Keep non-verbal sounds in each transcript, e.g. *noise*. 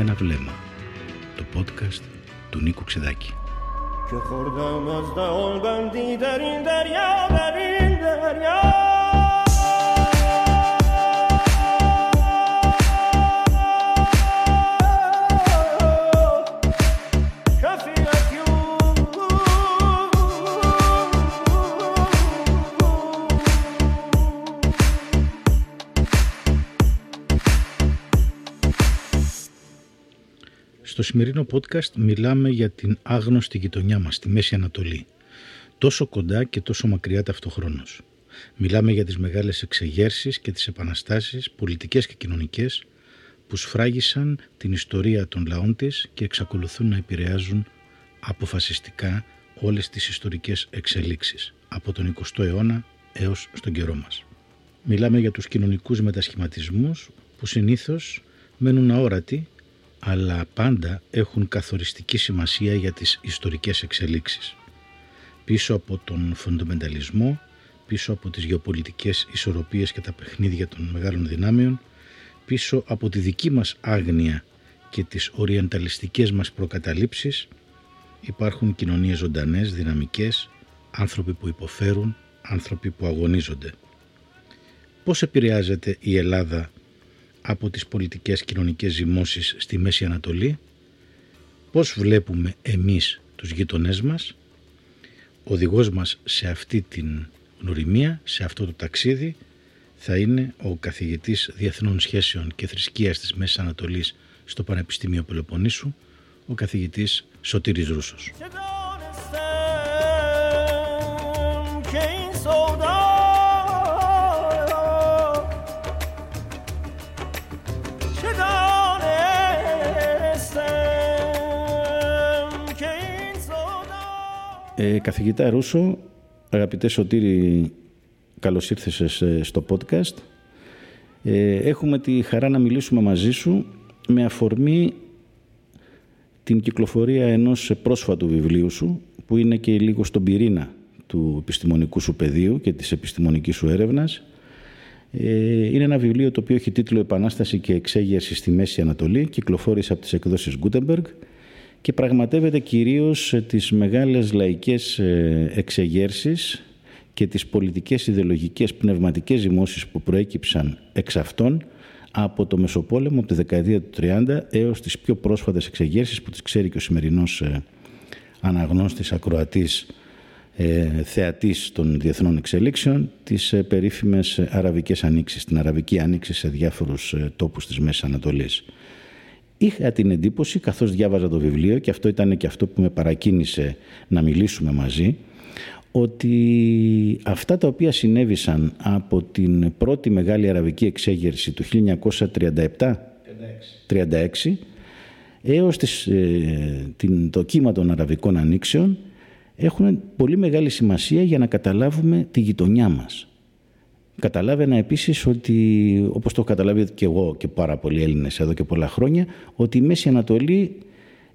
ένα βλέμμα. Το podcast του Νίκου Ξεδάκη. Στο σημερινό podcast μιλάμε για την άγνωστη γειτονιά μας, τη Μέση Ανατολή. Τόσο κοντά και τόσο μακριά ταυτοχρόνως. Μιλάμε για τις μεγάλες εξεγέρσεις και τις επαναστάσεις, πολιτικές και κοινωνικές, που σφράγισαν την ιστορία των λαών της και εξακολουθούν να επηρεάζουν αποφασιστικά όλες τις ιστορικές εξελίξεις, από τον 20ο αιώνα έως στον καιρό μας. Μιλάμε για τους κοινωνικούς μετασχηματισμούς που συνήθως μένουν αόρατοι αλλά πάντα έχουν καθοριστική σημασία για τις ιστορικές εξελίξεις. Πίσω από τον φοντομενταλισμό, πίσω από τις γεωπολιτικές ισορροπίες και τα παιχνίδια των μεγάλων δυνάμεων, πίσω από τη δική μας άγνοια και τις οριανταλιστικές μας προκαταλήψεις, υπάρχουν κοινωνίες ζωντανές, δυναμικές, άνθρωποι που υποφέρουν, άνθρωποι που αγωνίζονται. Πώς επηρεάζεται η Ελλάδα από τις πολιτικές κοινωνικές ζυμώσεις στη Μέση Ανατολή, πώς βλέπουμε εμείς τους γειτονές μας, ο οδηγός μας σε αυτή την γνωριμία, σε αυτό το ταξίδι, θα είναι ο καθηγητής Διεθνών Σχέσεων και Θρησκείας της Μέσης Ανατολής στο Πανεπιστήμιο Πελοποννήσου, ο καθηγητής Σωτήρης Ρούσος. Ε, καθηγητά Ρούσο, αγαπητέ Σωτήρη, καλώς ήρθες στο podcast. Ε, έχουμε τη χαρά να μιλήσουμε μαζί σου με αφορμή την κυκλοφορία ενός πρόσφατου βιβλίου σου, που είναι και λίγο στον πυρήνα του επιστημονικού σου πεδίου και της επιστημονικής σου έρευνας. Ε, είναι ένα βιβλίο το οποίο έχει τίτλο «Επανάσταση και εξέγερση στη Μέση Ανατολή», κυκλοφόρησε από τις εκδόσεις Gutenberg και πραγματεύεται κυρίως τις μεγάλες λαϊκές ε, εξεγέρσεις και τις πολιτικές ιδεολογικές πνευματικές ζυμώσεις που προέκυψαν εξ αυτών από το Μεσοπόλεμο από τη δεκαετία του 30 έως τις πιο πρόσφατες εξεγέρσεις που τις ξέρει και ο σημερινός ε, αναγνώστης ακροατής ε, θεατής των διεθνών εξελίξεων τις περίφημες αραβικές ανοίξεις, την αραβική ανοίξη σε διάφορους τόπους της Μέσης Ανατολής. Είχα την εντύπωση, καθώς διάβαζα το βιβλίο, και αυτό ήταν και αυτό που με παρακίνησε να μιλήσουμε μαζί, ότι αυτά τα οποία συνέβησαν από την πρώτη μεγάλη αραβική εξέγερση του 1937-36 έως τις, ε, την, το κύμα των αραβικών ανοίξεων έχουν πολύ μεγάλη σημασία για να καταλάβουμε τη γειτονιά μας. Καταλάβαινα επίσης ότι, όπως το έχω καταλάβει και εγώ και πάρα πολλοί Έλληνες εδώ και πολλά χρόνια, ότι η Μέση Ανατολή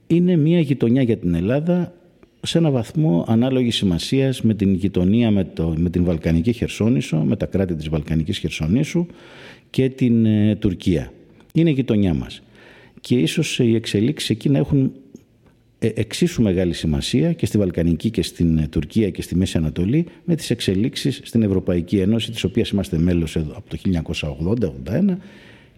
είναι μια γειτονιά για την Ελλάδα σε ένα βαθμό ανάλογης σημασίας με την γειτονία με, το, με την Βαλκανική Χερσόνησο, με τα κράτη της Βαλκανικής Χερσονήσου και την ε, Τουρκία. Είναι γειτονιά μας. Και ίσως οι εξελίξεις εκεί να έχουν ε, εξίσου μεγάλη σημασία και στη Βαλκανική και στην ε, Τουρκία και στη Μέση Ανατολή με τις εξελίξεις στην Ευρωπαϊκή Ένωση της οποίας είμαστε μέλος από το 1980-81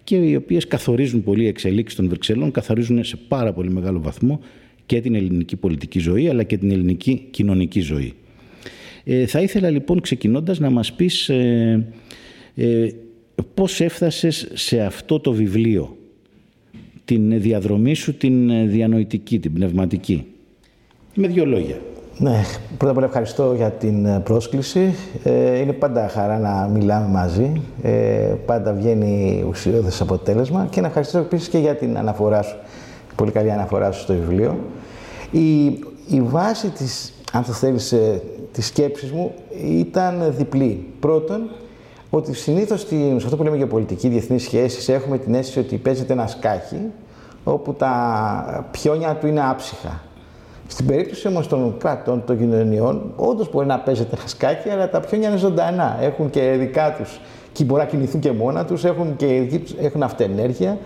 και οι οποίες καθορίζουν πολύ οι εξελίξεις των Βρυξελών καθορίζουν σε πάρα πολύ μεγάλο βαθμό και την ελληνική πολιτική ζωή αλλά και την ελληνική κοινωνική ζωή. Ε, θα ήθελα λοιπόν ξεκινώντας να μας πεις ε, ε, πώς έφτασες σε αυτό το βιβλίο την διαδρομή σου την διανοητική, την πνευματική. Με δύο λόγια. Ναι, πρώτα απ' όλα ευχαριστώ για την ε, πρόσκληση. Ε, είναι πάντα χαρά να μιλάμε μαζί. Ε, πάντα βγαίνει ουσιώδες αποτέλεσμα και να ευχαριστώ επίσης και για την αναφορά σου. Πολύ καλή αναφορά σου στο βιβλίο. Η, η βάση της, αν το θέλεις, της σκέψης μου ήταν διπλή. Πρώτον, ότι συνήθως σε αυτό που λέμε για πολιτική, διεθνείς σχέσεις, έχουμε την αίσθηση ότι παίζεται ένα σκάκι όπου τα πιόνια του είναι άψυχα. Στην περίπτωση όμως των κρατών, των κοινωνιών, όντως μπορεί να παίζεται ένα σκάκι, αλλά τα πιόνια είναι ζωντανά. Έχουν και δικά τους και μπορεί να κινηθούν και μόνα τους, έχουν, και, έχουν αυτενέργεια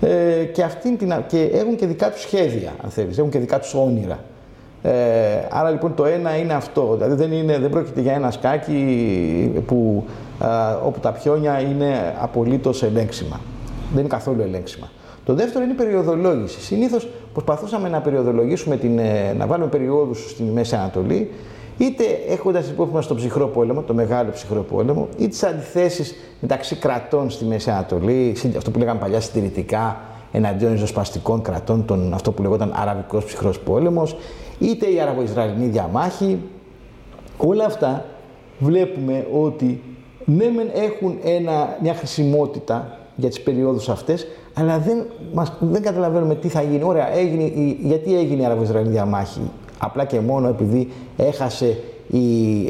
ε, και, αυτήν την, και έχουν και δικά τους σχέδια, αν θέλεις, έχουν και δικά τους όνειρα. Ε, άρα λοιπόν το ένα είναι αυτό, δηλαδή δεν, είναι, δεν πρόκειται για ένα σκάκι που, όπου τα πιόνια είναι απολύτως ελέγξιμα. Δεν είναι καθόλου ελέγξιμα. Το δεύτερο είναι η περιοδολόγηση. Συνήθως προσπαθούσαμε να περιοδολογήσουμε, την, ε, να βάλουμε περιόδους στη Μέση Ανατολή, είτε έχοντας υπόψη μας τον ψυχρό πόλεμο, το μεγάλο ψυχρό πόλεμο, ή τις αντιθέσεις μεταξύ κρατών στη Μέση Ανατολή, αυτό που λέγαμε παλιά συντηρητικά, εναντίον ριζοσπαστικών κρατών, τον, αυτό που λεγόταν Αραβικός ψυχρός πόλεμος, είτε η Αραβο-Ισραηλινή διαμάχη. Όλα αυτά βλέπουμε ότι ναι, μεν έχουν ένα, μια χρησιμότητα για τις περιόδους αυτές, αλλά δεν, μας, δεν καταλαβαίνουμε τι θα γίνει. Ωραία, έγινε, γιατί έγινε η Αραβο-Ισραηλινή διαμάχη; Απλά και μόνο επειδή έχασε η,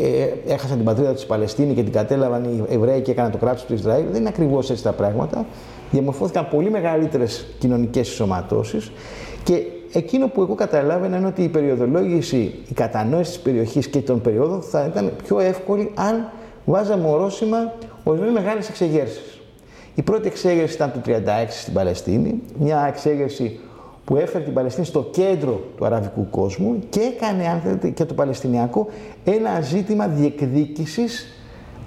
ε, έχασαν την πατρίδα της Παλαιστίνη και την κατέλαβαν οι Εβραίοι και έκαναν το κράτος του Ισραήλ. Δεν είναι ακριβώς έτσι τα πράγματα. Διαμορφώθηκαν πολύ μεγαλύτερες κοινωνικές ισοματώσεις και εκείνο που εγώ καταλάβαινα είναι ότι η περιοδολόγηση, η κατανόηση της περιοχής και των περιόδων θα ήταν πιο εύκολη αν βάζαμε ορόσημα ορισμένες μεγάλες εξεγέρσεις. Η πρώτη εξέγερση ήταν το 1936 στην Παλαιστίνη, μια εξέγερση που έφερε την Παλαιστίνη στο κέντρο του αραβικού κόσμου και έκανε, αν θέλετε, και το Παλαιστινιακό ένα ζήτημα διεκδίκησης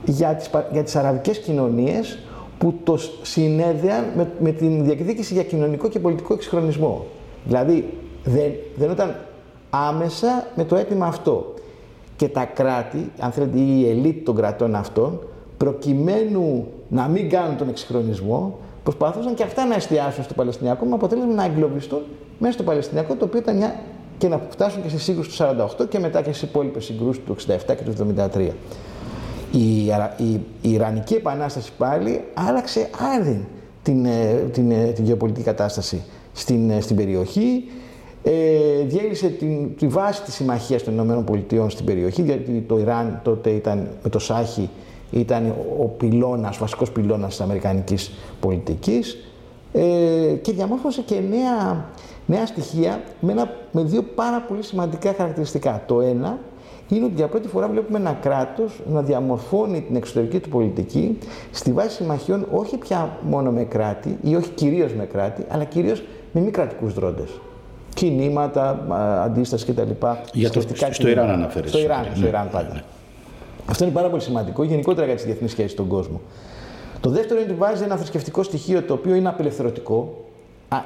για τις, για τις αραβικές κοινωνίες που το συνέδεαν με, με την διεκδίκηση για κοινωνικό και πολιτικό εξυγχρονισμό. Δηλαδή, δεν, δεν ήταν άμεσα με το αίτημα αυτό. Και τα κράτη, αν θέλετε, η ελίτ των κρατών αυτών, προκειμένου να μην κάνουν τον εξυγχρονισμό, προσπαθούσαν και αυτά να εστιάσουν στο Παλαιστινιακό με αποτέλεσμα να εγκλωβιστούν μέσα στο Παλαιστινιακό, το οποίο ήταν μια... και να φτάσουν και στη σύγκρουση του 48 και μετά και στι υπόλοιπες συγκρούσεις του 67 και του 73. Η, η, η Ιρανική Επανάσταση πάλι άλλαξε άρδιν την, ε, την, ε, την γεωπολιτική κατάσταση στην, ε, στην περιοχή. Ε, διέλυσε την, τη βάση της συμμαχίας των ΗΠΑ στην περιοχή, γιατί το Ιράν τότε ήταν με το Σάχη ήταν ο πυλώνας, βασικός πυλώνας της αμερικανικής πολιτικής ε, και διαμόρφωσε και νέα, νέα στοιχεία με, ένα, με δύο πάρα πολύ σημαντικά χαρακτηριστικά. Το ένα είναι ότι για πρώτη φορά βλέπουμε ένα κράτος να διαμορφώνει την εξωτερική του πολιτική στη βάση συμμαχιών όχι πια μόνο με κράτη ή όχι κυρίως με κράτη, αλλά κυρίως με μη κρατικούς δρόντες κινήματα, αντίσταση κτλ. Για το, στο Ιράν αναφέρεσαι. Στο Ιράν, στο Ιράν πάντα. Ναι. Αυτό είναι πάρα πολύ σημαντικό γενικότερα για τις διεθνείς σχέσεις στον κόσμο. Το δεύτερο είναι ότι βάζει ένα θρησκευτικό στοιχείο το οποίο είναι απελευθερωτικό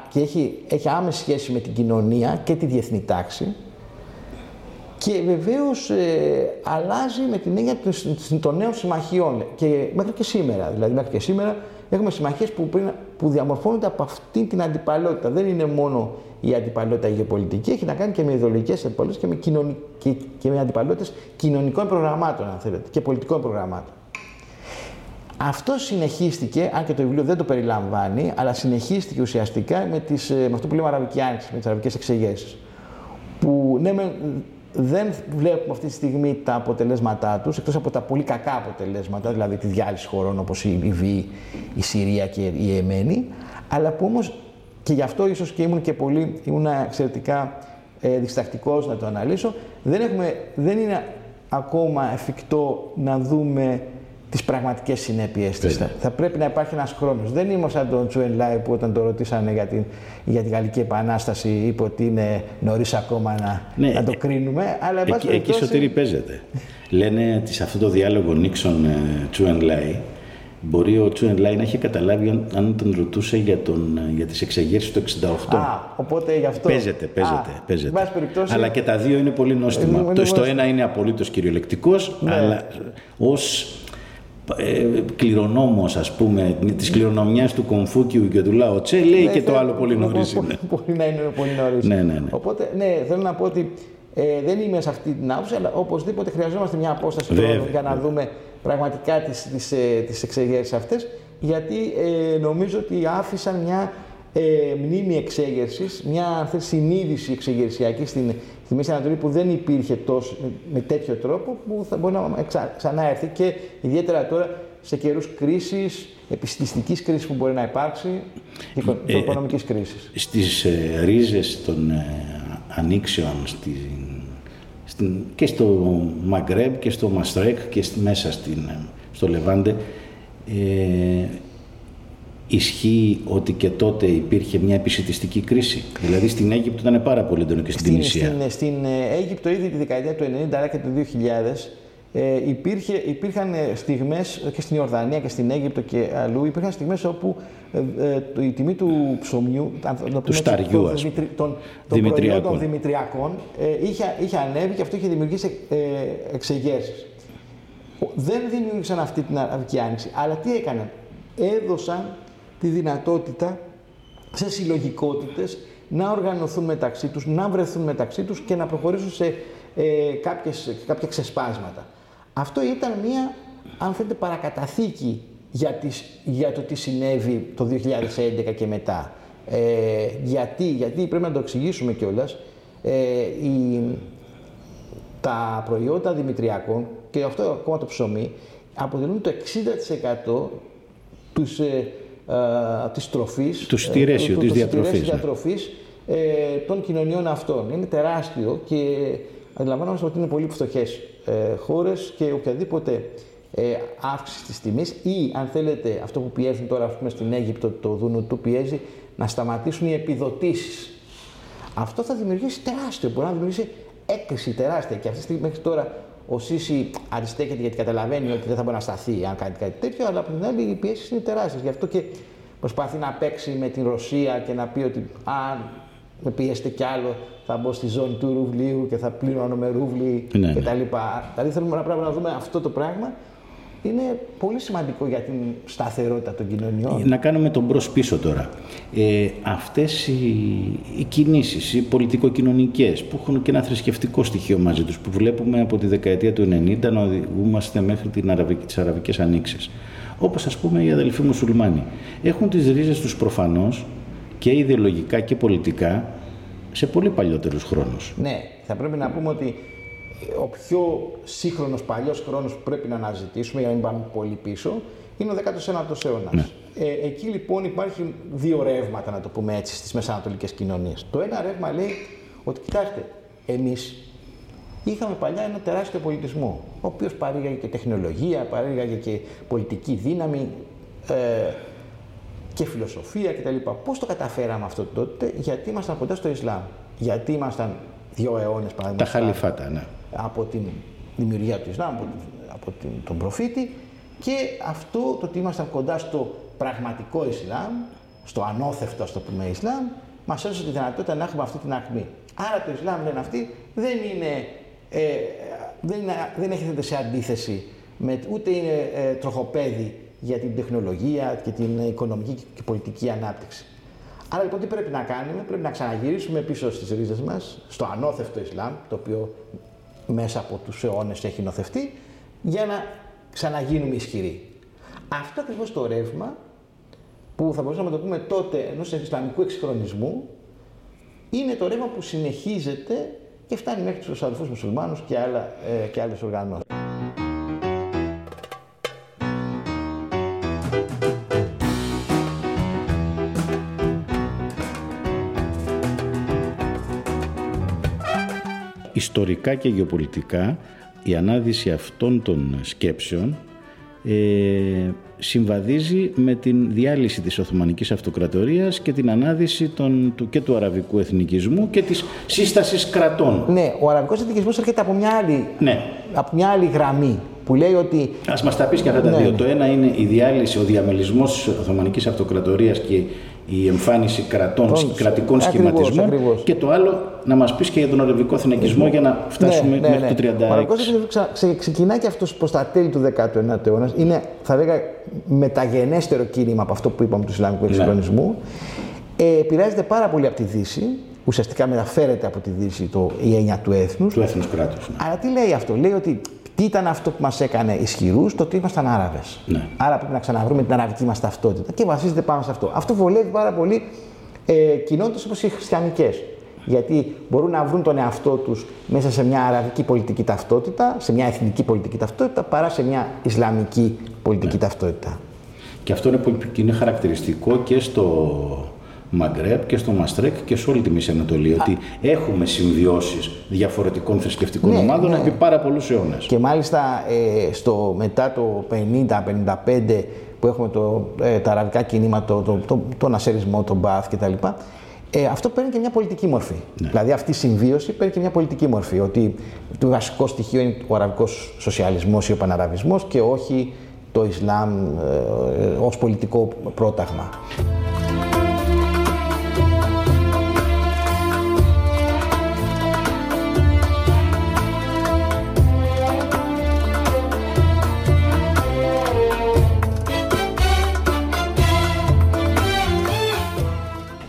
και έχει, έχει άμεση σχέση με την κοινωνία και τη διεθνή τάξη. Και βεβαίως ε, αλλάζει με την έννοια των νέων συμμαχιών. Και μέχρι και σήμερα, δηλαδή μέχρι και σήμερα, έχουμε συμμαχίες που, που διαμορφώνονται από αυτή την αντιπαλότητα. Δεν είναι μόνο η αντιπαλότητα γεωπολιτική, έχει να κάνει και με ιδεολογικές αντιπαλότητε και με, κοινωνι... και, και με αντιπαλότητες κοινωνικών προγραμμάτων, αν θέλετε, και πολιτικών προγραμμάτων. Αυτό συνεχίστηκε, αν και το βιβλίο δεν το περιλαμβάνει, αλλά συνεχίστηκε ουσιαστικά με, τις, ε, με αυτό που λέμε Αραβική Άνοιξη, με τις αραβικές εξεγέρσεις. Που ναι, δεν βλέπουμε αυτή τη στιγμή τα αποτελέσματά τους, εκτός από τα πολύ κακά αποτελέσματα, δηλαδή τη διάλυση χωρών όπως η Λιβύη, η Συρία και η Εμένη, αλλά που όμως και γι' αυτό ίσως και ήμουν και πολύ, ήμουν εξαιρετικά ε, διστακτικός να το αναλύσω, δεν, έχουμε, δεν είναι ακόμα εφικτό να δούμε τις πραγματικές συνέπειες της. Θα πρέπει να υπάρχει ένας χρόνος. Δεν είμαι σαν τον Τσουεν Λάι που όταν το ρωτήσανε για την, για την Γαλλική Επανάσταση είπε ότι είναι νωρίς ακόμα να, ναι, να το κρίνουμε. Αλλά εκεί, εκεί σωτήρι παίζεται. Λένε ότι σε αυτό το διάλογο Νίξον ε, Τσουεν Λάι Μπορεί ο Τσουεν Λάι να έχει καταλάβει αν, αν τον ρωτούσε για, τον, για τις εξεγέρσεις του 68. Α, οπότε γι' αυτό. Παίζεται, παίζεται. Α, παίζεται. Αλλά και τα δύο είναι πολύ νόστιμα. το, στο ένα είναι απολύτως κυριολεκτικός, ναι. αλλά ως ε, κληρονόμος ας πούμε της κληρονομιάς του Κομφούκιου και του Λάο Τσε λέει ναι, και το άλλο πολύ νωρίς είναι. *laughs* Μπορεί να είναι πολύ νωρίς. Ναι, ναι, ναι. Οπότε ναι, θέλω να πω ότι ε, δεν είμαι σε αυτή την άποψη, αλλά οπωσδήποτε χρειαζόμαστε μια απόσταση για να δούμε πραγματικά τις, τις, ε, τις εξεγέρσεις αυτές, γιατί ε, νομίζω ότι άφησαν μια ε, μνήμη εξέγερσης, μια συνείδηση εξεγερσιακή στην, στη Μέση Ανατολή που δεν υπήρχε τόσο, με τέτοιο τρόπο που θα μπορεί να ξα, ξανά έρθει και ιδιαίτερα τώρα σε καιρούς κρίσης, επιστηστική κρίσης που μπορεί να υπάρξει, ε, οικονομικής κρίσης. Στις ε, ρίζες των ε, ανοίξεων στην και στο Μαγκρέμπ και στο Μαστρέκ και στη, μέσα στην, στο Λεβάντε ε, ισχύει ότι και τότε υπήρχε μια επισητιστική κρίση. Δηλαδή στην Αίγυπτο ήταν πάρα πολύ έντονο και στην Τινησία. Στην, στην ε, Αίγυπτο ήδη τη δεκαετία του 90 αλλά και του 2000 ε, υπήρχε, υπήρχαν ε, στιγμές και στην Ιορδανία και στην Αίγυπτο και αλλού υπήρχαν στιγμές όπου ε, ε η τιμή του ψωμιού, του σταριού, των, δημητρι, των, των προϊόντων δημητριακών ε, είχε, είχε ανέβει και αυτό είχε δημιουργήσει ε, εξεγέρσεις. Δεν δημιούργησαν αυτή την Αραβική Άνοιξη, αλλά τι έκαναν; Έδωσαν τη δυνατότητα σε συλλογικότητες να οργανωθούν μεταξύ τους, να βρεθούν μεταξύ τους και να προχωρήσουν σε ε, κάποιες, κάποια ξεσπάσματα. Αυτό ήταν μια, αν θέλετε, παρακαταθήκη για, τις, για το τι συνέβη το 2011 και μετά. Ε, γιατί, γιατί πρέπει να το εξηγήσουμε κιόλας. Ε, τα προϊόντα δημητριακών και αυτό ακόμα το ψωμί αποτελούν το 60% τους, ε, ε, της τροφής, τους στηρέσιου, ε, της διατροφής, ναι. διατροφής ε, των κοινωνιών αυτών. Είναι τεράστιο και αντιλαμβάνομαστε ότι είναι πολύ φτωχές ε, χώρες και οποιαδήποτε ε, αύξηση της τιμής ή αν θέλετε αυτό που πιέζουν τώρα πούμε, στην Αίγυπτο το δούνο του πιέζει να σταματήσουν οι επιδοτήσεις. Αυτό θα δημιουργήσει τεράστιο, μπορεί να δημιουργήσει έκρηση τεράστια και αυτή τη στιγμή μέχρι τώρα ο Σίση αριστέκεται γιατί καταλαβαίνει ότι δεν θα μπορεί να σταθεί αν κάνει κάτι τέτοιο, αλλά από την άλλη οι πιέσεις είναι τεράστιες. Γι' αυτό και προσπαθεί να παίξει με την Ρωσία και να πει ότι αν με πιέσετε κι άλλο θα μπω στη ζώνη του ρουβλίου και θα πλήρωνω με ρούβλι ναι, κτλ. Ναι. Δηλαδή θέλουμε να, πρέπει να δούμε αυτό το πράγμα. Είναι πολύ σημαντικό για την σταθερότητα των κοινωνιών. Να κάνουμε τον μπρος πίσω τώρα. Ε, αυτές οι, οι κινήσεις, οι πολιτικοκοινωνικές που έχουν και ένα θρησκευτικό στοιχείο μαζί τους που βλέπουμε από τη δεκαετία του 90 να οδηγούμαστε μέχρι την Αραβική, τις Αραβικές Ανοίξεις. Όπως ας πούμε οι αδελφοί μουσουλμάνοι. Έχουν τις ρίζες τους προφανώς και ιδεολογικά και πολιτικά σε πολύ παλιότερους χρόνους. Ναι, θα πρέπει να πούμε ότι ο πιο σύγχρονος παλιός χρόνος που πρέπει να αναζητήσουμε για να μην πάμε πολύ πίσω είναι ο 19ο αιώνας. Ναι. Ε, εκεί λοιπόν υπάρχει δύο ρεύματα, να το πούμε έτσι, στις μεσανατολικές κοινωνίες. Το ένα ρεύμα λέει ότι κοιτάξτε, εμείς είχαμε παλιά ένα τεράστιο πολιτισμό, ο οποίος παρήγαγε και τεχνολογία, παρήγαγε και πολιτική δύναμη, ε, και φιλοσοφία κτλ. Πώς το καταφέραμε αυτό τότε, γιατί ήμασταν κοντά στο Ισλάμ. Γιατί ήμασταν δύο αιώνες παραδείγματος. Τα χαλιφάτα, ναι. Από την δημιουργία του Ισλάμ, από τον προφήτη και αυτό το ότι ήμασταν κοντά στο πραγματικό Ισλάμ, στο ανώθευτο, ας το πούμε, Ισλάμ, μας έδωσε τη δυνατότητα να έχουμε αυτή την ακμή. Άρα το Ισλάμ, λένε αυτοί, δεν είναι. Ε, δεν, είναι, δεν έχετε σε αντίθεση με, ούτε είναι ε, τροχοπέδι για την τεχνολογία και την οικονομική και πολιτική ανάπτυξη. Άρα λοιπόν τι πρέπει να κάνουμε, πρέπει να ξαναγυρίσουμε πίσω στις ρίζες μας, στο ανώθευτο Ισλάμ, το οποίο μέσα από τους αιώνες έχει νοθευτεί, για να ξαναγίνουμε ισχυροί. Αυτό ακριβώς το ρεύμα, που θα μπορούσαμε να το πούμε τότε ενός Ισλαμικού εξυγχρονισμού, είναι το ρεύμα που συνεχίζεται και φτάνει μέχρι τους αδελφούς μουσουλμάνους και, άλλα, ε, και άλλες οργανώσεις. Ιστορικά και γεωπολιτικά η ανάδυση αυτών των σκέψεων ε, συμβαδίζει με την διάλυση της Οθωμανικής Αυτοκρατορίας και την ανάδυση των, του, και του αραβικού εθνικισμού και της σύστασης κρατών. Ναι, ο αραβικός εθνικισμός έρχεται από μια άλλη, ναι. από μια άλλη γραμμή που λέει ότι... Ας μας τα πεις και αυτά τα ναι, δύο. Ναι. Το ένα είναι η διάλυση, ο διαμελισμός της Οθωμανικής Αυτοκρατορίας και η εμφάνιση κρατών, κρατικών σχηματισμών και το άλλο να μας πεις και για τον αραβικό εθνικισμό για να φτάσουμε ναι, ναι, μέχρι ναι. το 36. Ο αραβικός ξε, ξεκινάει και αυτός προς τα τέλη του 19ου αιώνα. Είναι, θα λέγα, μεταγενέστερο κίνημα από αυτό που είπαμε του Ισλαμικού ναι. εξυγχρονισμού. Ε, επηρεάζεται πάρα πολύ από τη Δύση. Ουσιαστικά μεταφέρεται από τη Δύση το, η έννοια του έθνους. Του έθνους κράτους. Ναι. Αλλά τι λέει αυτό; Λέει ότι τι ήταν αυτό που μας έκανε ισχυρούς, το ότι ήμασταν Άραβες. Ναι. Άρα πρέπει να ξαναβρούμε την αραβική μας ταυτότητα και βασίζεται πάνω σε αυτό. Αυτό βολεύει πάρα πολύ ε, κοινότητες όπως οι χριστιανικές. Γιατί μπορούν να βρουν τον εαυτό τους μέσα σε μια αραβική πολιτική ταυτότητα, σε μια εθνική πολιτική ταυτότητα, παρά σε μια ισλαμική πολιτική ναι. ταυτότητα. Και αυτό είναι, είναι χαρακτηριστικό και στο Μαγκρέπ και στο Μαστρέκ και σε όλη τη Μέση Ανατολή. Ότι έχουμε συμβιώσεις διαφορετικών θρησκευτικών Ναι, ομάδων ναι. επί πάρα πολλούς αιώνες. Και μάλιστα ε, στο, μετά το 50-55 που έχουμε το, ε, τα αραβικά κινήματα, το, το, το, τον ασερισμό, τον Μπαθ κτλ. Ε, αυτό παίρνει και μια πολιτική μορφή. Δηλαδή αυτή η συμβίωση παίρνει και μια πολιτική μορφή. Ότι το βασικό στοιχείο είναι ο αραβικός σοσιαλισμός ή ο παναραβισμός και όχι το Ισλάμ ε, ε, ως πολιτικό πρόταγμα.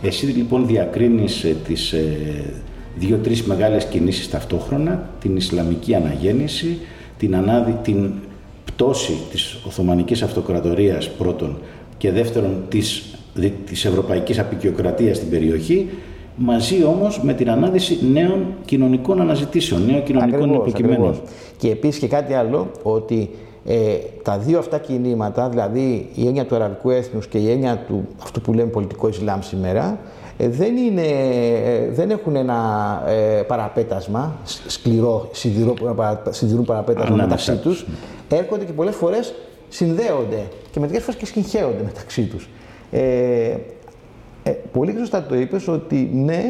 Εσύ λοιπόν διακρίνεις ε, τις ε, δύο-τρεις μεγάλες κινήσεις ταυτόχρονα, την Ισλαμική αναγέννηση, την, ανάδυ, την πτώση της Οθωμανικής Αυτοκρατορίας πρώτον και δεύτερον της, δι- της Ευρωπαϊκής Απικιοκρατίας στην περιοχή, μαζί όμως με την ανάδυση νέων κοινωνικών αναζητήσεων, νέων κοινωνικών Ακριβώς, υποκειμένων. ακριβώς. Και επίσης και κάτι άλλο, ότι ε, τα δύο αυτά κινήματα, δηλαδή η έννοια του αραβικού έθνους και η έννοια του αυτού που λέμε πολιτικό Ισλάμ σήμερα, ε, δεν, είναι, ε, δεν έχουν ένα ε, παραπέτασμα, σ- σκληρό, σιδηρό, παρα- σιδηρού παραπέτασμα Ανάμεσά μεταξύ τους, τους. Έρχονται και πολλές φορές συνδέονται και μερικές φορές και συγχέονται μεταξύ τους. Ε, ε, πολύ σωστά το είπες ότι ναι, ε,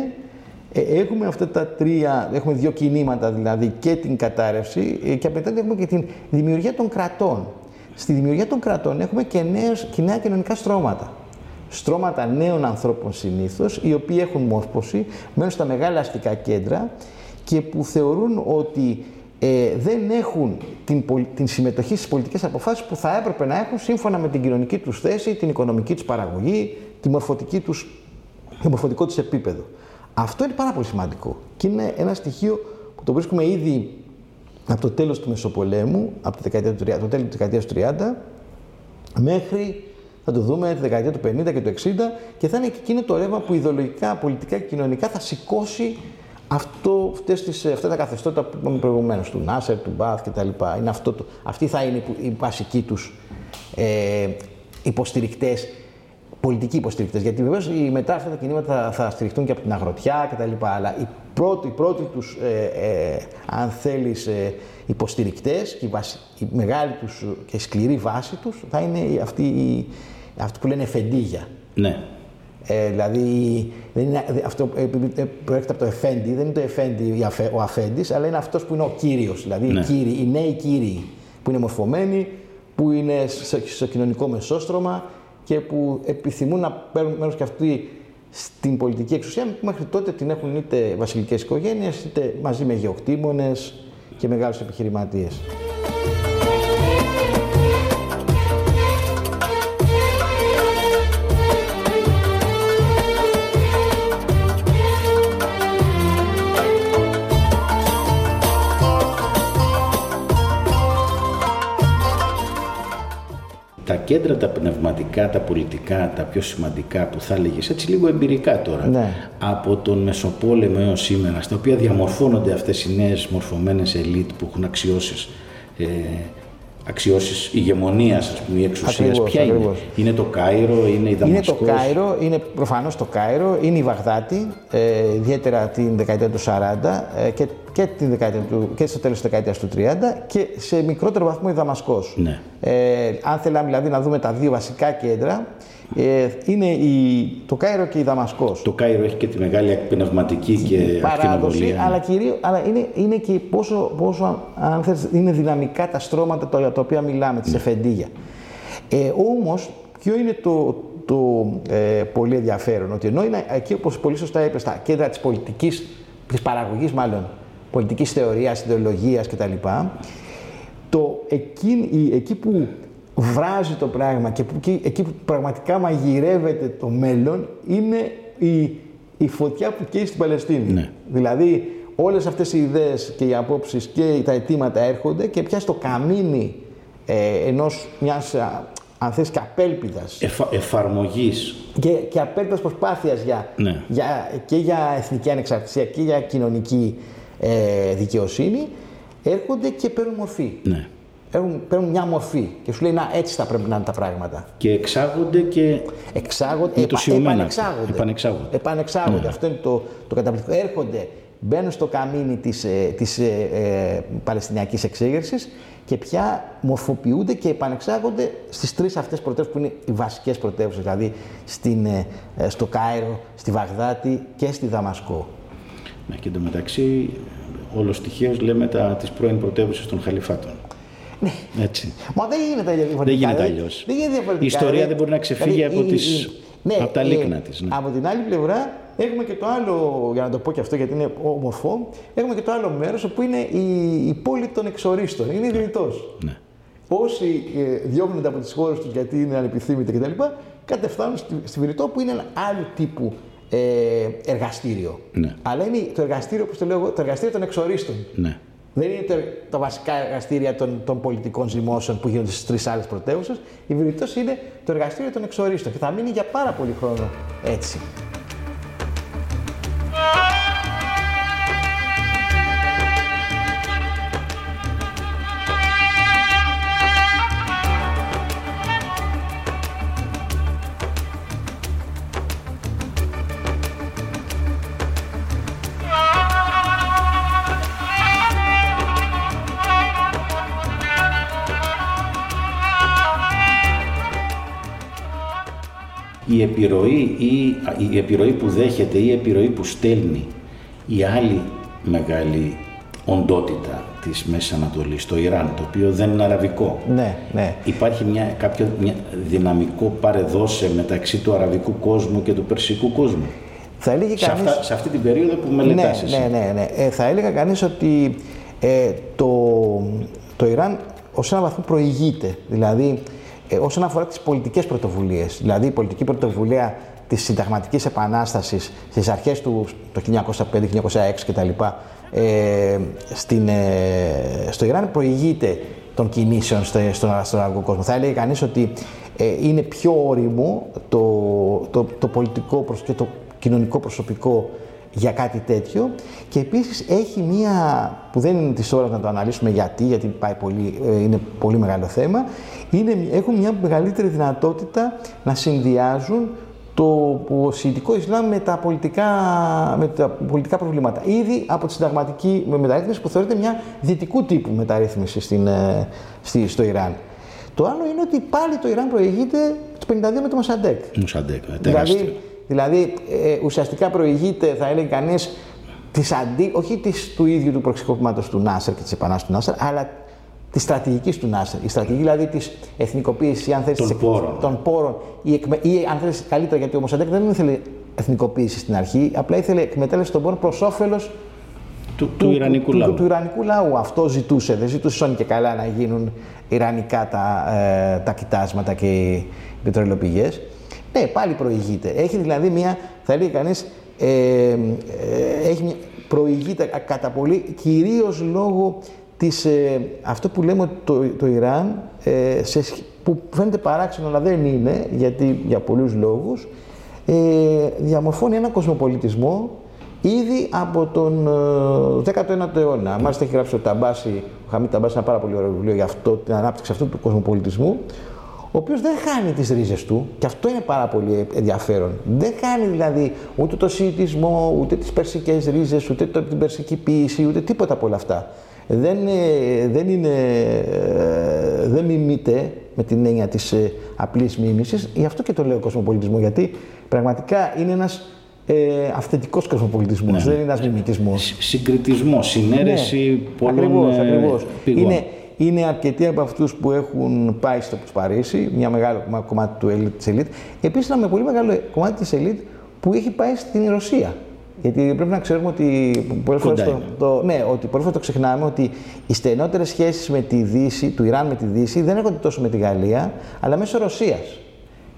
έχουμε αυτά τα τρία, έχουμε δύο κινήματα δηλαδή και την κατάρρευση ε, και απαιτείται έχουμε και την δημιουργία των κρατών. Στη δημιουργία των κρατών έχουμε και, νέες, και νέα κοινωνικά στρώματα. Στρώματα νέων ανθρώπων συνήθως, οι οποίοι έχουν μόρφωση, μένουν στα μεγάλα αστικά κέντρα και που θεωρούν ότι ε, δεν έχουν την, πολ- την συμμετοχή στις πολιτικές αποφάσεις που θα έπρεπε να έχουν σύμφωνα με την κοινωνική τους θέση, την οικονομική τους παραγωγή, τη μορφωτική τους, το μορφωτικό τους επίπεδο. Αυτό είναι πάρα πολύ σημαντικό και είναι ένα στοιχείο που το βρίσκουμε ήδη από το τέλος του Μεσοπολέμου, από τη δεκαετία του 30, το τέλος της δεκαετίας του 30, μέχρι θα το δούμε τη δεκαετία του 50 και του 60 και θα είναι και εκείνο το ρεύμα που ιδεολογικά, πολιτικά και κοινωνικά θα σηκώσει αυτό, αυτές τις, αυτά τα καθεστώτα που είπαμε προηγουμένως, του Νάσερ, του Μπαθ κτλ. Είναι αυτό το, αυτοί θα είναι οι- οι βασικοί τους ε, υποστηρικτές, πολιτικοί υποστηρικτές. Γιατί βεβαίως οι, μετά αυτά τα κινήματα θα, θα στηριχτούν και από την αγροτιά κτλ. Αλλά οι πρώτοι, οι πρώτοι τους, ε, ε, αν θέλεις, ε, υποστηρικτές και η, βασι- η μεγάλη τους και η σκληρή βάση τους θα είναι οι- αυτοί, οι- αυτοί που λένε εφεντίγια. Ναι. Ε, δηλαδή, δεν είναι, δε- αυτό ε, επειδή, ε, προέρχεται από το εφέντη, δεν είναι το εφέντη η αφε- ο αφέντης, αλλά είναι αυτός που είναι ο κύριος, δηλαδή Ναι. οι, κύριοι, οι νέοι κύριοι που είναι μορφωμένοι, που είναι στο, στο κοινωνικό μεσόστρωμα και που επιθυμούν να παίρνουν μέρος και αυτοί στην πολιτική εξουσία, που μέχρι τότε την έχουν είτε βασιλικές οικογένειες, είτε μαζί με γεωκτήμονες και μεγάλους επιχειρηματίες. Κέντρα τα πνευματικά, τα πολιτικά, τα πιο σημαντικά που θα έλεγες έτσι λίγο εμπειρικά τώρα Ναι. από τον Μεσοπόλεμο έως σήμερα στα οποία διαμορφώνονται αυτές οι νέες μορφωμένες ελίτ που έχουν αξιώσεις ε, αξιώσεις ηγεμονίας ας πούμε ή εξουσίας Ακριβώς, ποια ακριβώς. είναι είναι το Κάιρο, είναι η Είναι Δαμασκός; Το Κάιρο, είναι προφανώς το Κάιρο, είναι η Βαγδάτη, ε, ιδιαίτερα την δεκαετία του 40 ε, και, και, την δεκαετία του, και στο τέλος της δεκαετίας του 30 και σε μικρότερο βαθμό η Δαμασκός. Ναι. Ε, αν θέλαμε δηλαδή να δούμε τα δύο βασικά κέντρα, ε, είναι η, το Κάιρο και η Δαμασκός. το Κάιρο έχει και τη μεγάλη πνευματική και παράδοση, ακτινοβολία αλλά, κυρίως, αλλά είναι, είναι και πόσο, πόσο αν θες, είναι δυναμικά τα στρώματα τα, για τα οποία μιλάμε, τις εφεντίγια. Ε, όμως, ποιο είναι το, το ε, πολύ ενδιαφέρον, ότι ενώ είναι εκεί, όπως πολύ σωστά είπες, στα κέντρα της πολιτικής, της παραγωγής μάλλον, πολιτικής θεωρίας, ιδεολογίας κτλ, το εκεί, η- εκεί που βράζει το πράγμα και που, εκεί- εκεί που πραγματικά μαγειρεύεται το μέλλον είναι η, η φωτιά που καίει στην Παλαιστίνη. Ναι. Δηλαδή όλες αυτές οι ιδέες και οι απόψεις και τα αιτήματα έρχονται και πια στο καμίνι ε, ενός μιας α, αν θες και απέλπιδας Εφα, εφαρμογής και, και απέλπιδας προσπάθειας για, Ναι. για, και για εθνική ανεξαρτησία και για κοινωνική ε, δικαιοσύνη έρχονται και παίρνουν μορφή. ναι. Έχουν, παίρνουν μια μορφή και σου λέει να έτσι θα πρέπει να είναι τα πράγματα. Και εξάγονται και Εξάγονται, Μετουσιωμένα. επανεξάγονται. Επανεξάγονται. Επανεξάγονται. Αυτό είναι το, το καταπληκτικό. Έρχονται, μπαίνουν στο καμίνι της, ε, της ε, ε, Παλαιστινιακής εξέγερσης και πια μορφοποιούνται και επανεξάγονται στις τρεις αυτές πρωτεύουσες που είναι οι βασικές πρωτεύουσες, δηλαδή στην, ε, ε, στο Κάιρο, στη Βαγδάτη και στη Δαμασκό. Ναι, και εντωμεταξύ, όλος τυχαίως λέμε τα, τις πρώην πρωτεύουσες των χαλιφάτων. Ναι. Έτσι. Μα δεν γίνεται διαφορετικά. Δεν γίνεται δηλαδή. αλλιώς. Δεν γίνεται διαφορετικά. Η ιστορία Δηλαδή, δεν μπορεί να ξεφύγει από η- τις- η- ναι, από τα ε, λίκνα της, ναι. Από την άλλη πλευρά έχουμε και το άλλο, για να το πω και αυτό γιατί είναι ομορφό, έχουμε και το άλλο μέρος όπου είναι η, η πόλη των εξορίστων. Είναι ιδρυτός. Ναι. Όσοι ε, διώχνονται από τις χώρες τους γιατί είναι ανεπιθύμητοι κτλ. κατεφτάνουν στη, στη Βηρητό που είναι ένα άλλο τύπου ε, εργαστήριο. Ναι. Αλλά είναι το εργαστήριο, όπως το λέω εγώ, το εργαστήριο των εξορίστων. Ναι. Δεν είναι το, τα βασικά εργαστήρια των, των πολιτικών ζυμώσεων που γίνονται στις τρεις άλλες πρωτεύουσες. Η Βηρητός είναι το εργαστήριο των εξορίστων και θα μείνει για πάρα πολύ χρόνο έτσι. Η επιρροή, ή, η επιρροή που δέχεται ή η επιρροή που στέλνει η άλλη μεγάλη οντότητα της Μέσης Ανατολής, το Ιράν, το οποίο δεν είναι αραβικό. Ναι, ναι. Υπάρχει μια, κάποιο μια δυναμικό παρεδώσε μεταξύ του αραβικού κόσμου και του περσικού κόσμου. Θα έλεγε Σε, κανείς... αυτά, σε αυτή την περίοδο που μελετάς εσύ. ναι, ναι, ναι, ναι. Ε, θα έλεγα κανείς ότι ε, το, το Ιράν ως έναν βαθμό προηγείται. Δηλαδή, ε, όσον αφορά τις πολιτικές πρωτοβουλίες. Δηλαδή, η πολιτική πρωτοβουλία της συνταγματικής επανάστασης στις αρχές του το 1905-1906 κτλ. Ε, στην, ε, στο Ιράν προηγείται των κινήσεων στο, στον, στον αραβικό κόσμο. Θα έλεγε κανείς ότι ε, είναι πιο όριμο το, το, το πολιτικό προσ- και το κοινωνικό προσωπικό για κάτι τέτοιο και επίσης έχει μία, που δεν είναι της ώρας να το αναλύσουμε γιατί, γιατί πάει πολύ, ε, είναι πολύ μεγάλο θέμα, είναι, έχουν μια μεγαλύτερη δυνατότητα να συνδυάζουν το σιητικό Ισλάμ με τα, πολιτικά, με τα πολιτικά προβλήματα. Ήδη από τη συνταγματική μεταρρύθμιση που θεωρείται μια δυτικού τύπου μεταρρύθμιση στην, ε, στη, στο Ιράν. Το άλλο είναι ότι πάλι το Ιράν προηγείται το 52 με το Μοσαντέκ. Μουσαντέκ, ε, τεράστιο. Δηλαδή, δηλαδή ε, ουσιαστικά προηγείται, θα έλεγε κανείς, της αντί, όχι της, του ίδιου του προξικοπήματος του Νάσερ και της επανάστασης του Νάσερ, αλλά της στρατηγικής του Νάσερ. Η στρατηγική δηλαδή της εθνικοποίησης, αν θέλει, Των της εκ- πόρων. των πόρων ή, εκμε, ή αν θέλει καλύτερα, γιατί ο Μοσαντέκ δεν ήθελε εθνικοποίηση στην αρχή, απλά ήθελε εκμετάλλευση των πόρων προς όφελος του, του, Ιρανικού του, λαού. Του, του Ιρανικού λαού. Αυτό ζητούσε. Δεν ζητούσε σώνει και καλά να γίνουν Ιρανικά τα, ε, τα κοιτάσματα και οι πετρελαιοπηγές. Ναι, πάλι προηγείται. Έχει δηλαδή μια, θα έλεγε κανείς, ε, ε, έχει μια, προηγείται κα- κατά πολύ, κυρίως λόγω της, ε, αυτό που λέμε ότι το, το Ιράν, ε, σε, σχ- που φαίνεται παράξενο αλλά δεν είναι, γιατί για πολλούς λόγους, ε, διαμορφώνει ένα κοσμοπολιτισμό ήδη από τον ε, 19ο αιώνα. Μάλιστα έχει γράψει ο Ταμπάση, ο Χαμί Ταμπάση, ένα πάρα πολύ ωραίο βιβλίο για αυτό, την ανάπτυξη αυτού του κοσμοπολιτισμού, ο οποίος δεν χάνει τις ρίζες του, και αυτό είναι πάρα πολύ ενδιαφέρον. Δεν χάνει δηλαδή ούτε το σιητισμό, ούτε τις περσικές ρίζες, ούτε το- την περσική ποιήση, ούτε τίποτα από όλα αυτά. Δεν, ε, δεν, είναι, ε, δεν μιμείται με την έννοια της ε, απλής μίμησης, γι' αυτό και το λέω κοσμοπολιτισμό, γιατί πραγματικά είναι ένας ε, αυθεντικός κοσμοπολιτισμός, δεν είναι ένας μιμητισμός. Συ- Συγκριτισμό, συνέρεση πολλών Ναι. ακριβώς, ε, ακριβώς. πηγών. Είναι, είναι αρκετοί από αυτούς που έχουν πάει στο Παρίσι, μια μεγάλο κομμά- κομμάτι του ελίτ, της ελίτ. Επίσης, ένα με πολύ μεγάλο κομμάτι της ελίτ που έχει πάει στην Ρωσία. Γιατί πρέπει να ξέρουμε ότι πολλές Κοντά φορές το, είναι. το, ναι, ότι πολλές φορές το ξεχνάμε ότι οι στενότερες σχέσεις με τη Δύση, του Ιράν με τη Δύση, δεν έρχονται τόσο με τη Γαλλία, αλλά μέσω Ρωσίας.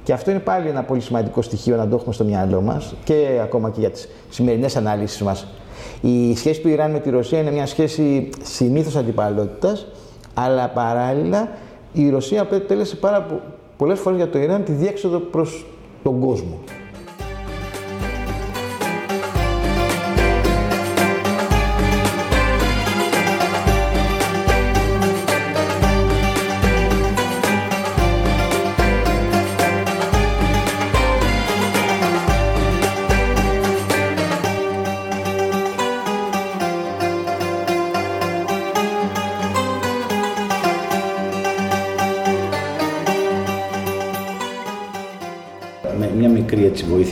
Και αυτό είναι πάλι ένα πολύ σημαντικό στοιχείο να το έχουμε στο μυαλό μας και ακόμα και για τις σημερινές αναλύσεις μας. Η σχέση του Ιράν με τη Ρωσία είναι μια σχέση συνήθως αντιπαλότητας, αλλά παράλληλα η Ρωσία αποτέλεσε πάρα πολλές φορές για το Ιράν τη διέξοδο προς τον κόσμο.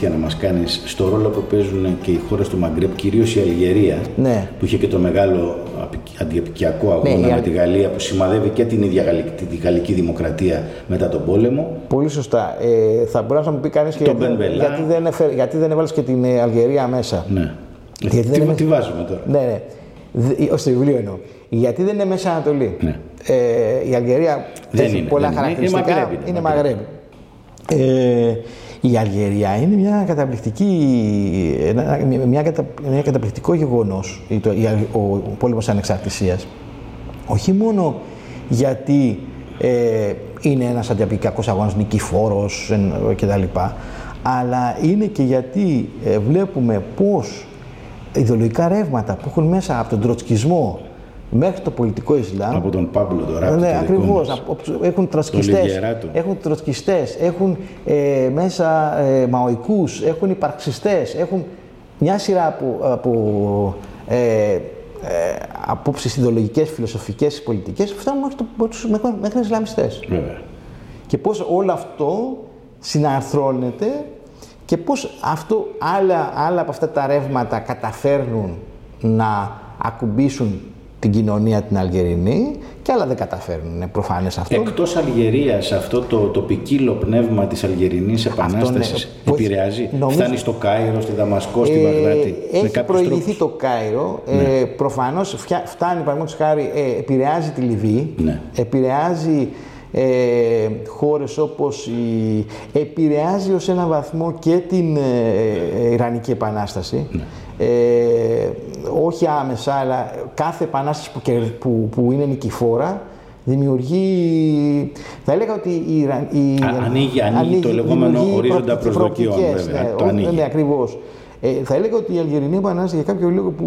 Βοήθεια να μας κάνεις στο ρόλο που παίζουν και οι χώρες του Μαγκρέπ, κυρίως η Αλγερία, Ναι. που είχε και το μεγάλο αντιεπικιακό αγώνα Ναι, η με Αλ- τη Γαλλία, που σημαδεύει και την ίδια γαλλική, τη γαλλική δημοκρατία μετά τον πόλεμο. Πολύ σωστά. Ε, θα μπορούσε να μου πει κανείς και Τον γιατί, Μπενβελά. γιατί, δεν έφερε, γιατί δεν έβαλες και την ε, Αλγερία μέσα; Ναι. Γιατί δεν τι, είναι- τι βάζουμε τώρα; Ναι, ναι. Δ- Στο βιβλίο εννοώ. Γιατί δεν είναι Μέση Ανατολή; Ναι. Ε, η Αλγερία Δεν έχει είναι, πολλά δεν είναι. χαρακτηριστικά. Είναι Μαγρέμπ, είναι είναι Μαγρέμπ. Μαγρέμπ. Ε, η Αλγερία είναι μια καταπληκτική, ένα, μια, μια, κατα, μια καταπληκτικό γεγονός, η- το- η Αλ- ο, ο πόλεμος ανεξαρτησίας. Όχι μόνο γιατί ε, είναι ένας αντιαπικιακός αγώνας νικηφόρος εν- κτλ. Αλλά είναι και γιατί ε, βλέπουμε πώς ιδεολογικά ρεύματα που έχουν μέσα από τον τροτσκισμό μέχρι το πολιτικό Ισλάμ Από τον Πάμπλο τώρα. ναι, ακριβώς. Έχουν τροτσκιστέ, Λιβιεράτο. έχουν τροτσκιστές, έχουν ε, μέσα ε, μαοικούς, έχουν υπαρξιστές, έχουν μια σειρά από, από ε, ε, απόψεις ιδεολογικές, φιλοσοφικές, πολιτικές, φτάνουν μέχρι, το, μέχρι, μέχρι Ισλαμιστές. Βέβαια. Και πώς όλο αυτό συναρθρώνεται και πώς αυτό, άλλα, άλλα από αυτά τα ρεύματα καταφέρνουν να ακουμπήσουν την κοινωνία την Αλγερινή και άλλα δεν καταφέρνουν, είναι προφανές αυτό. Εκτός Αλγερίας αυτό το, το ποικίλο πνεύμα της Αλγερινής Επανάστασης ναι. Που- επηρεάζει, νομίζω- φτάνει στο Κάιρο, στη Δαμασκό, στη Βαγδάτη Ε, έχει κάποιους προηγηθεί τρόπους; το Κάιρο. Ε, Προφανώς φτάνει, παραδείγματος χάρη, ε, επηρεάζει τη Λιβύη. Ναι. Επηρεάζει ε, χώρες όπως η... επηρεάζει ως έναν βαθμό και την ε, ε, Ιρανική Επανάσταση. Ναι. Ε, όχι άμεσα, αλλά κάθε επανάσταση που, κερ- που, που είναι νικηφόρα δημιουργεί, θα έλεγα ότι η, Ιρα- η, Α- ανοίγει- ανοίγει το λεγόμενο δημιουργεί ορίζοντα προοπτικές, προσδοκιών, προοπτικές, βέβαια. ναι, Το ό- ανοίγει. ναι, ακριβώς. Ε, θα έλεγα ότι η Αλγερινή Επανάσταση για κάποιο λόγο που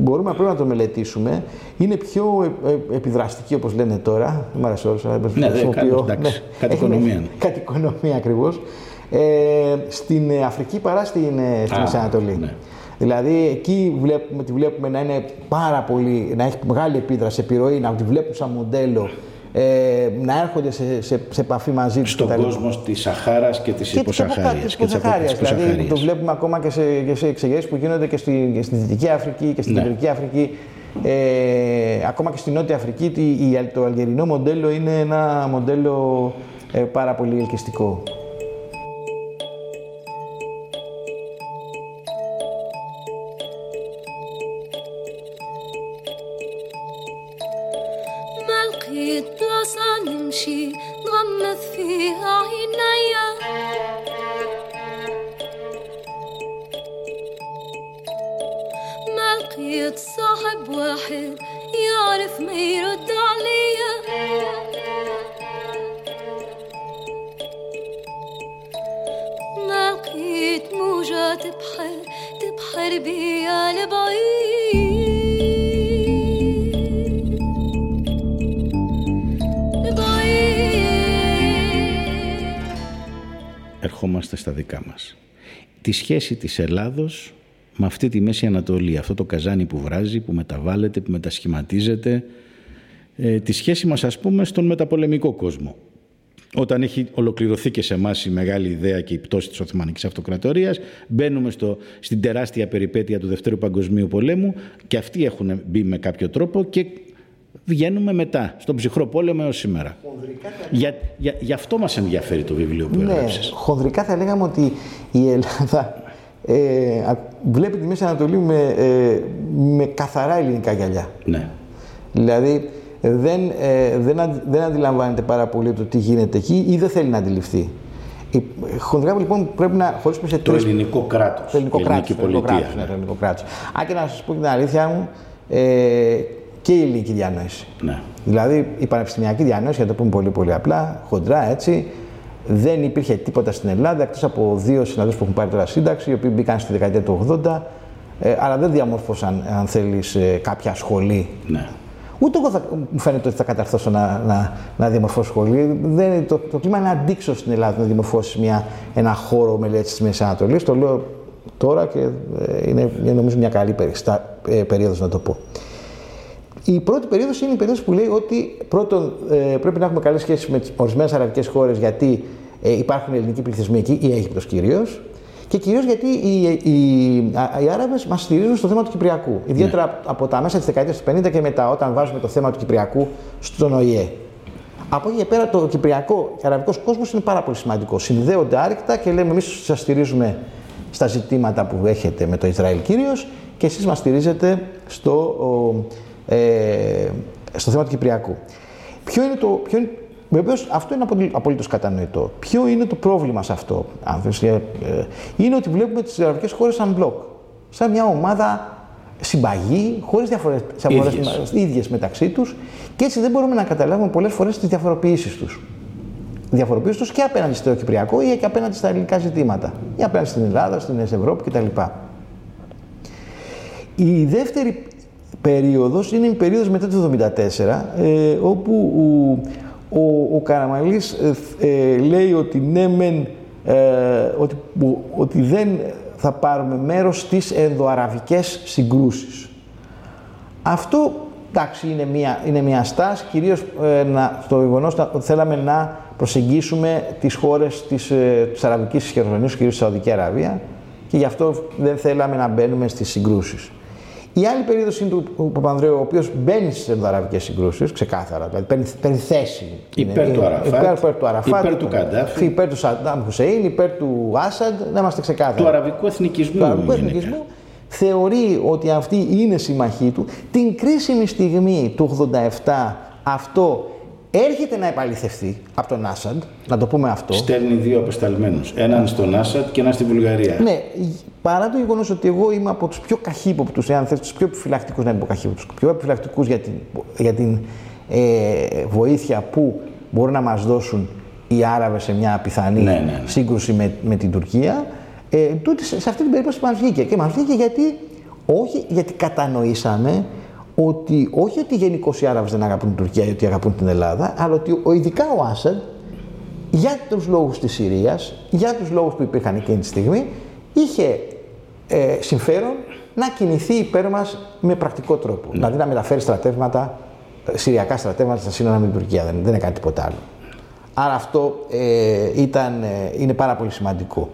μπορούμε να πρέπει να το μελετήσουμε είναι πιο ε, ε, επιδραστική όπως λένε τώρα. Μ' αρέσει ο όρος, αλλά Ναι, δεν χρησιμοποιώ. κάνω, εντάξει. Κατ' οικονομία. Έχει- Κατ' οικονομία ακριβώς. Ε, στην ε, Αφρική παρά στην, ε, στη Α, Μέση Ανατολή. ναι. Δηλαδή εκεί βλέπουμε, τη βλέπουμε να είναι πάρα πολύ, να έχει μεγάλη επίδραση, επιρροή, να τη βλέπουν σαν μοντέλο, ε, να έρχονται σε, σε, σε επαφή μαζί τους Στον κτλ. κόσμο της Σαχάρας και της Και της αποκα- υποσαχάριας. της και της απο- υποσαχάριας. της Δηλαδή υποσαχάριας. το βλέπουμε ακόμα και σε, και σε εξεγέρσεις που γίνονται και στη, και στη Δυτική Αφρική και στην Ναι. Κεντρική Αφρική. Ε, ακόμα και στη Νότια Αφρική τη- η- το αλγερινό μοντέλο είναι ένα μοντέλο ε, πάρα πολύ ελκυστικό. نمشي نغمض فيها عينيا. ما لقيت صاحب واحد يعرف ما يرد عليا. ما لقيت موجة تبحر تبحر بيا البعيد ερχόμαστε στα δικά μας. Τη σχέση της Ελλάδος με αυτή τη Μέση Ανατολή, αυτό το καζάνι που βράζει, που μεταβάλλεται, που μετασχηματίζεται, ε, τη σχέση μας ας πούμε στον μεταπολεμικό κόσμο. Όταν έχει ολοκληρωθεί και σε εμάς η μεγάλη ιδέα και η πτώση της Οθωμανικής Αυτοκρατορίας, μπαίνουμε στο, στην τεράστια περιπέτεια του Δευτέρου Παγκοσμίου Πολέμου και αυτοί έχουν μπει με κάποιο τρόπο και βγαίνουμε μετά, στον ψυχρό πόλεμο έως σήμερα. Για, για, γι' αυτό μας ενδιαφέρει το βιβλίο που Ναι, έγραψες. χονδρικά θα λέγαμε ότι η Ελλάδα ε, α- βλέπει τη Μέση Ανατολή με, ε, με καθαρά ελληνικά γυαλιά. Ναι. Δηλαδή δεν, ε, δεν, αντι- δεν αντιλαμβάνεται πάρα πολύ το τι γίνεται εκεί ή δεν θέλει να αντιληφθεί. Η, χονδρικά λοιπόν πρέπει να χωρίσουμε σε Το τρεις ελληνικό κράτος, το ελληνικό η κράτος. ελληνική το ελληνικό πολιτεία. κράτος, ναι, το ελληνικό κράτος. Αν και να σας πω την αλήθεια μου, ε, και η ελληνική διανόηση. Ναι. Δηλαδή η πανεπιστημιακή διανόηση, για να το πούμε πολύ πολύ απλά, χοντρά έτσι, δεν υπήρχε τίποτα στην Ελλάδα εκτός από δύο συναδέλφους που έχουν πάρει τώρα σύνταξη, οι οποίοι μπήκαν στη δεκαετία του 80, ε, αλλά δεν διαμόρφωσαν, αν θέλεις, ε, κάποια σχολή ναι. Ούτε εγώ θα, μου φαίνεται ότι θα καταρθώσω να, να, να διαμορφώσω σχολή. Δεν, το, το κλίμα είναι αντίξω στην Ελλάδα να διαμορφώσει μια, ένα χώρο μελέτης της Μέσης Ανατολής. Το λέω τώρα και ε, είναι, είναι νομίζω μια καλή περιστα, ε, περίοδος να το πω. Η πρώτη περίοδος είναι η περίοδος που λέει ότι πρώτον ε, πρέπει να έχουμε καλές σχέσεις με τις ορισμένες αραβικές χώρες γιατί ε, υπάρχουν ελληνικοί πληθυσμοί εκεί, η Αίγυπτος κυρίως, και κυρίως γιατί οι, οι, οι Άραβες μας στηρίζουν στο θέμα του Κυπριακού. Ιδιαίτερα Ναι. από τα μέσα της δεκαετίας του 50 και μετά, όταν βάζουμε το θέμα του Κυπριακού στον ΟΗΕ. Από εκεί και πέρα, το Κυπριακό και Αραβικός κόσμος είναι πάρα πολύ σημαντικό. Συνδέονται άρρηκτα και λέμε: Εμείς σας στηρίζουμε στα ζητήματα που έχετε με το Ισραήλ κυρίως και εσείς μας στηρίζετε στο, ο, ε, στο θέμα του Κυπριακού. Ποιο είναι το, ποιο είναι, βεβαίως αυτό είναι απολύτως κατανοητό. Ποιο είναι το πρόβλημα σε αυτό, αν θες, ε, ε, είναι ότι βλέπουμε τις αραβικές χώρες σαν μπλοκ. Σαν μια ομάδα συμπαγή, χωρίς διαφορές, Ίδιες. ίδιες μεταξύ τους και έτσι δεν μπορούμε να καταλάβουμε πολλές φορές τις διαφοροποιήσεις τους. Διαφοροποιήσεις τους και απέναντι στο Κυπριακό ή και απέναντι στα ελληνικά ζητήματα. Ή απέναντι στην Ελλάδα, στην Ευρώπη κτλ. Η δεύτερη περίοδος είναι η περίοδος μετά το 1974, ε, όπου ο, ο, ο Καραμαλής ε, ε, λέει ότι ναι μεν, ε, ότι, ο- ότι δεν θα πάρουμε μέρος στις ενδοαραβικές συγκρούσεις. Αυτό, εντάξει, είναι μια, είναι μια στάση, κυρίως ε, να, το γεγονός ότι θέλαμε να προσεγγίσουμε τις χώρες της, ε, της Αραβικής Χερσονήσου, κυρίως της Σαουδική Αραβία, και γι' αυτό δεν θέλαμε να μπαίνουμε στις συγκρούσεις. Η άλλη περίοδος είναι του Παπανδρέου, ο οποίος μπαίνει στις ενδοαραβικές συγκρούσεις, ξεκάθαρα, δηλαδή παίρνει, παίρνει θέση. Υπέρ Είναι- του Αραφάτ, υπέρ, υπέρ του Αραφάτ, υπέρ του Καντάφη. υπέρ του Σαντάμ Χουσέιν, υπέρ του Άσαντ, να είμαστε ξεκάθαροι Του αραβικού εθνικισμού. του αραβικού γενικά. εθνικισμού, θεωρεί ότι αυτή είναι συμμαχή του. Την κρίσιμη στιγμή του 87 αυτό έρχεται να επαληθευτεί από τον Άσαντ, να το πούμε αυτό. Στέλνει δύο απεσταλμένους. Έναν στον Άσαντ και έναν στη Βουλγαρία. Ναι, παρά το γεγονός ότι εγώ είμαι από τους πιο καχύποπτους, εάν θες, τους πιο επιφυλακτικούς, να είμαι καχύποπτους, πιο επιφυλακτικούς για την, για την ε, βοήθεια που μπορούν να μας δώσουν οι Άραβες σε μια πιθανή Ναι, ναι, ναι. σύγκρουση με, με την Τουρκία. Ε, τούτη, σε αυτή την περίπτωση μας βγήκε. Και μας βγήκε γιατί, όχι γιατί κατανοήσαμε ότι όχι ότι γενικώς οι Άραβες δεν αγαπούν την Τουρκία ή ότι αγαπούν την Ελλάδα, αλλά ότι ο, ειδικά ο Άσαντ για τους λόγους της Συρίας, για τους λόγους που υπήρχαν εκείνη τη στιγμή, είχε ε, συμφέρον να κινηθεί υπέρ μας με πρακτικό τρόπο. Δηλαδή να μεταφέρει στρατεύματα, ε, συριακά στρατεύματα στα σύνορα με την Τουρκία. Δεν, δεν έκανε τίποτα άλλο. Άρα αυτό ε, ήταν, ε, είναι πάρα πολύ σημαντικό.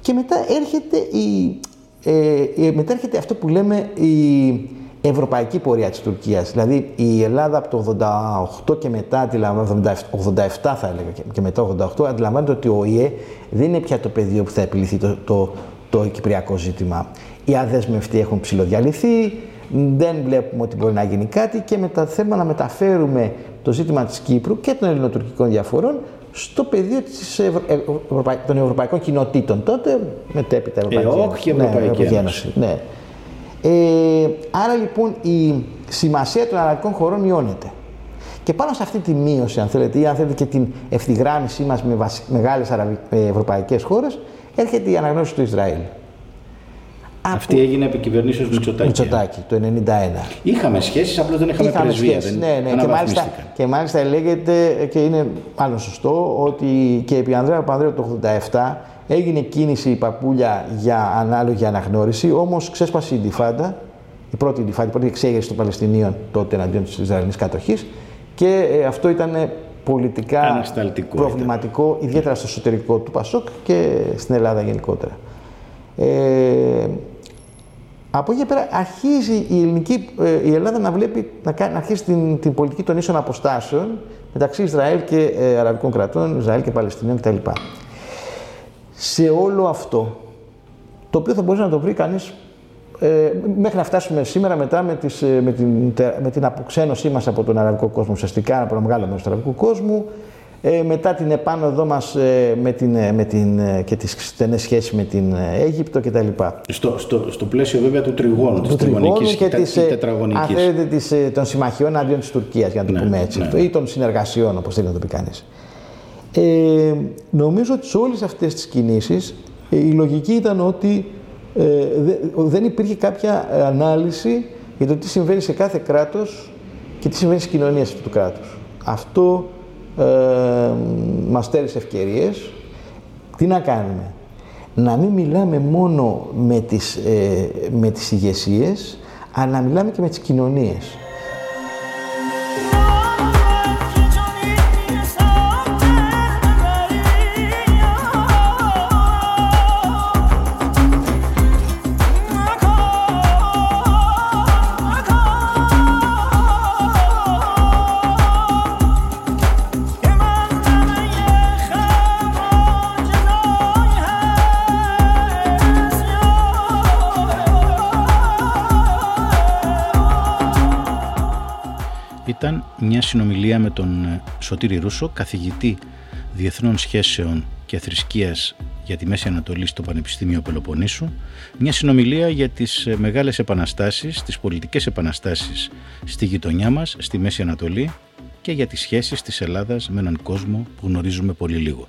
Και μετά έρχεται, η, ε, η- μετά έρχεται αυτό που λέμε η ευρωπαϊκή πορεία της Τουρκίας. Δηλαδή η Ελλάδα από το 88 και μετά, αντιλαμβάνεται- 87 θα έλεγα και- και μετά 88, αντιλαμβάνεται ότι ο ΙΕ δεν είναι πια το πεδίο που θα επιληθεί το, το, το κυπριακό ζήτημα. Οι αδέσμευτοι έχουν ψηλοδιαλυθεί, δεν βλέπουμε ότι μπορεί να γίνει κάτι και μετά θέλουμε να μεταφέρουμε το ζήτημα της Κύπρου και των ελληνοτουρκικών διαφορών στο πεδίο της Ευρω... ε, Ευρωπαϊ- των ευρωπαϊκών κοινοτήτων τότε, μετέπειτα Ευρωπαϊκή ΕΟΚ και Ευρωπαϊκή Ναι, Ένωση. ναι. Ε, άρα λοιπόν η σημασία των αραβικών χωρών μειώνεται. Και πάνω σε αυτή τη μείωση, αν θέλετε, ή αν θέλετε και την ευθυγράμμιση μας με βασι... μεγάλες αραβι... ε, ευρωπαϊκές χώρες, έρχεται η αναγνώριση του Ισραήλ. Αυτή έγινε επί κυβερνήσεως Μητσοτάκη. Μητσοτάκη, το 1991. Είχαμε σχέσεις, απλώς δεν είχαμε, Είχαμε πρεσβεία. σχέσεις, δεν ναι, ναι. Και μάλιστα, αναβαθμίστηκαν. και μάλιστα λέγεται, και είναι μάλλον σωστό, ότι και επί Ανδρέα Παπανδρέου το 87 έγινε κίνηση η παπούλια για ανάλογη αναγνώριση, όμως ξέσπασε η Ντιφάντα, η πρώτη Ντιφάντα, η πρώτη εξέγερση των Παλαιστινίων τότε εναντίον της Ισραηλινής κατοχής και ε, αυτό ήταν πολιτικά Ανασταλτικό προβληματικό, ιδιαίτερα στο εσωτερικό του Πασόκ και στην Ελλάδα γενικότερα. Ε, από εκεί και πέρα αρχίζει η, ελληνική, ε, η Ελλάδα να βλέπει, να, κάνει, να αρχίσει την, την πολιτική των ίσων αποστάσεων μεταξύ Ισραήλ και ε, Αραβικών κρατών, Ισραήλ και Παλαιστινίων κτλ. Σε όλο αυτό, το οποίο θα μπορούσε να το βρει κανείς ε, μέχρι να φτάσουμε σήμερα μετά με, τις, ε, με, την, τε- με την αποξένωσή μας από τον αραβικό κόσμο, ουσιαστικά από ένα μεγάλο μέρος του αραβικού κόσμου, ε, μετά την επάνωδό μας ε, με την, ε, με την, ε, και τις στενές σχέσεις με την ε, Αίγυπτο κτλ. Στο, στο, στο πλαίσιο βέβαια του τριγώνου, της του τριγώνου τριγωνικής και και της, τη ε, αν τετραγωνικής. θέλετε, της, ε, των συμμαχιών αντίον της Τουρκίας, για να το Ναι, πούμε έτσι, ναι. αυτό, ή των συνεργασιών, όπως θέλει να το πει κανείς. Ε, νομίζω ότι σε όλες αυτές τις κινήσεις ε, η λογική ήταν ότι ε, δε- δεν υπήρχε κάποια ε, ανάλυση για το τι συμβαίνει σε κάθε κράτος και τι συμβαίνει στις κοινωνίες αυτού του κράτους. Αυτό ε, μας στέρισε ευκαιρίες. Τι να κάνουμε; Να μην μιλάμε μόνο με τις, ε, με τις ηγεσίες, αλλά να μιλάμε και με τις κοινωνίες. Συνομιλία με τον ε, Σωτήρη Ρούσο, καθηγητή Διεθνών Σχέσεων και Θρησκείας για τη Μέση Ανατολή στο Πανεπιστήμιο Πελοποννήσου, μια συνομιλία για τις ε, μεγάλες επαναστάσεις, τις πολιτικές επαναστάσεις στη γειτονιά μας, στη Μέση Ανατολή και για τις σχέσεις της Ελλάδας με έναν κόσμο που γνωρίζουμε πολύ λίγο.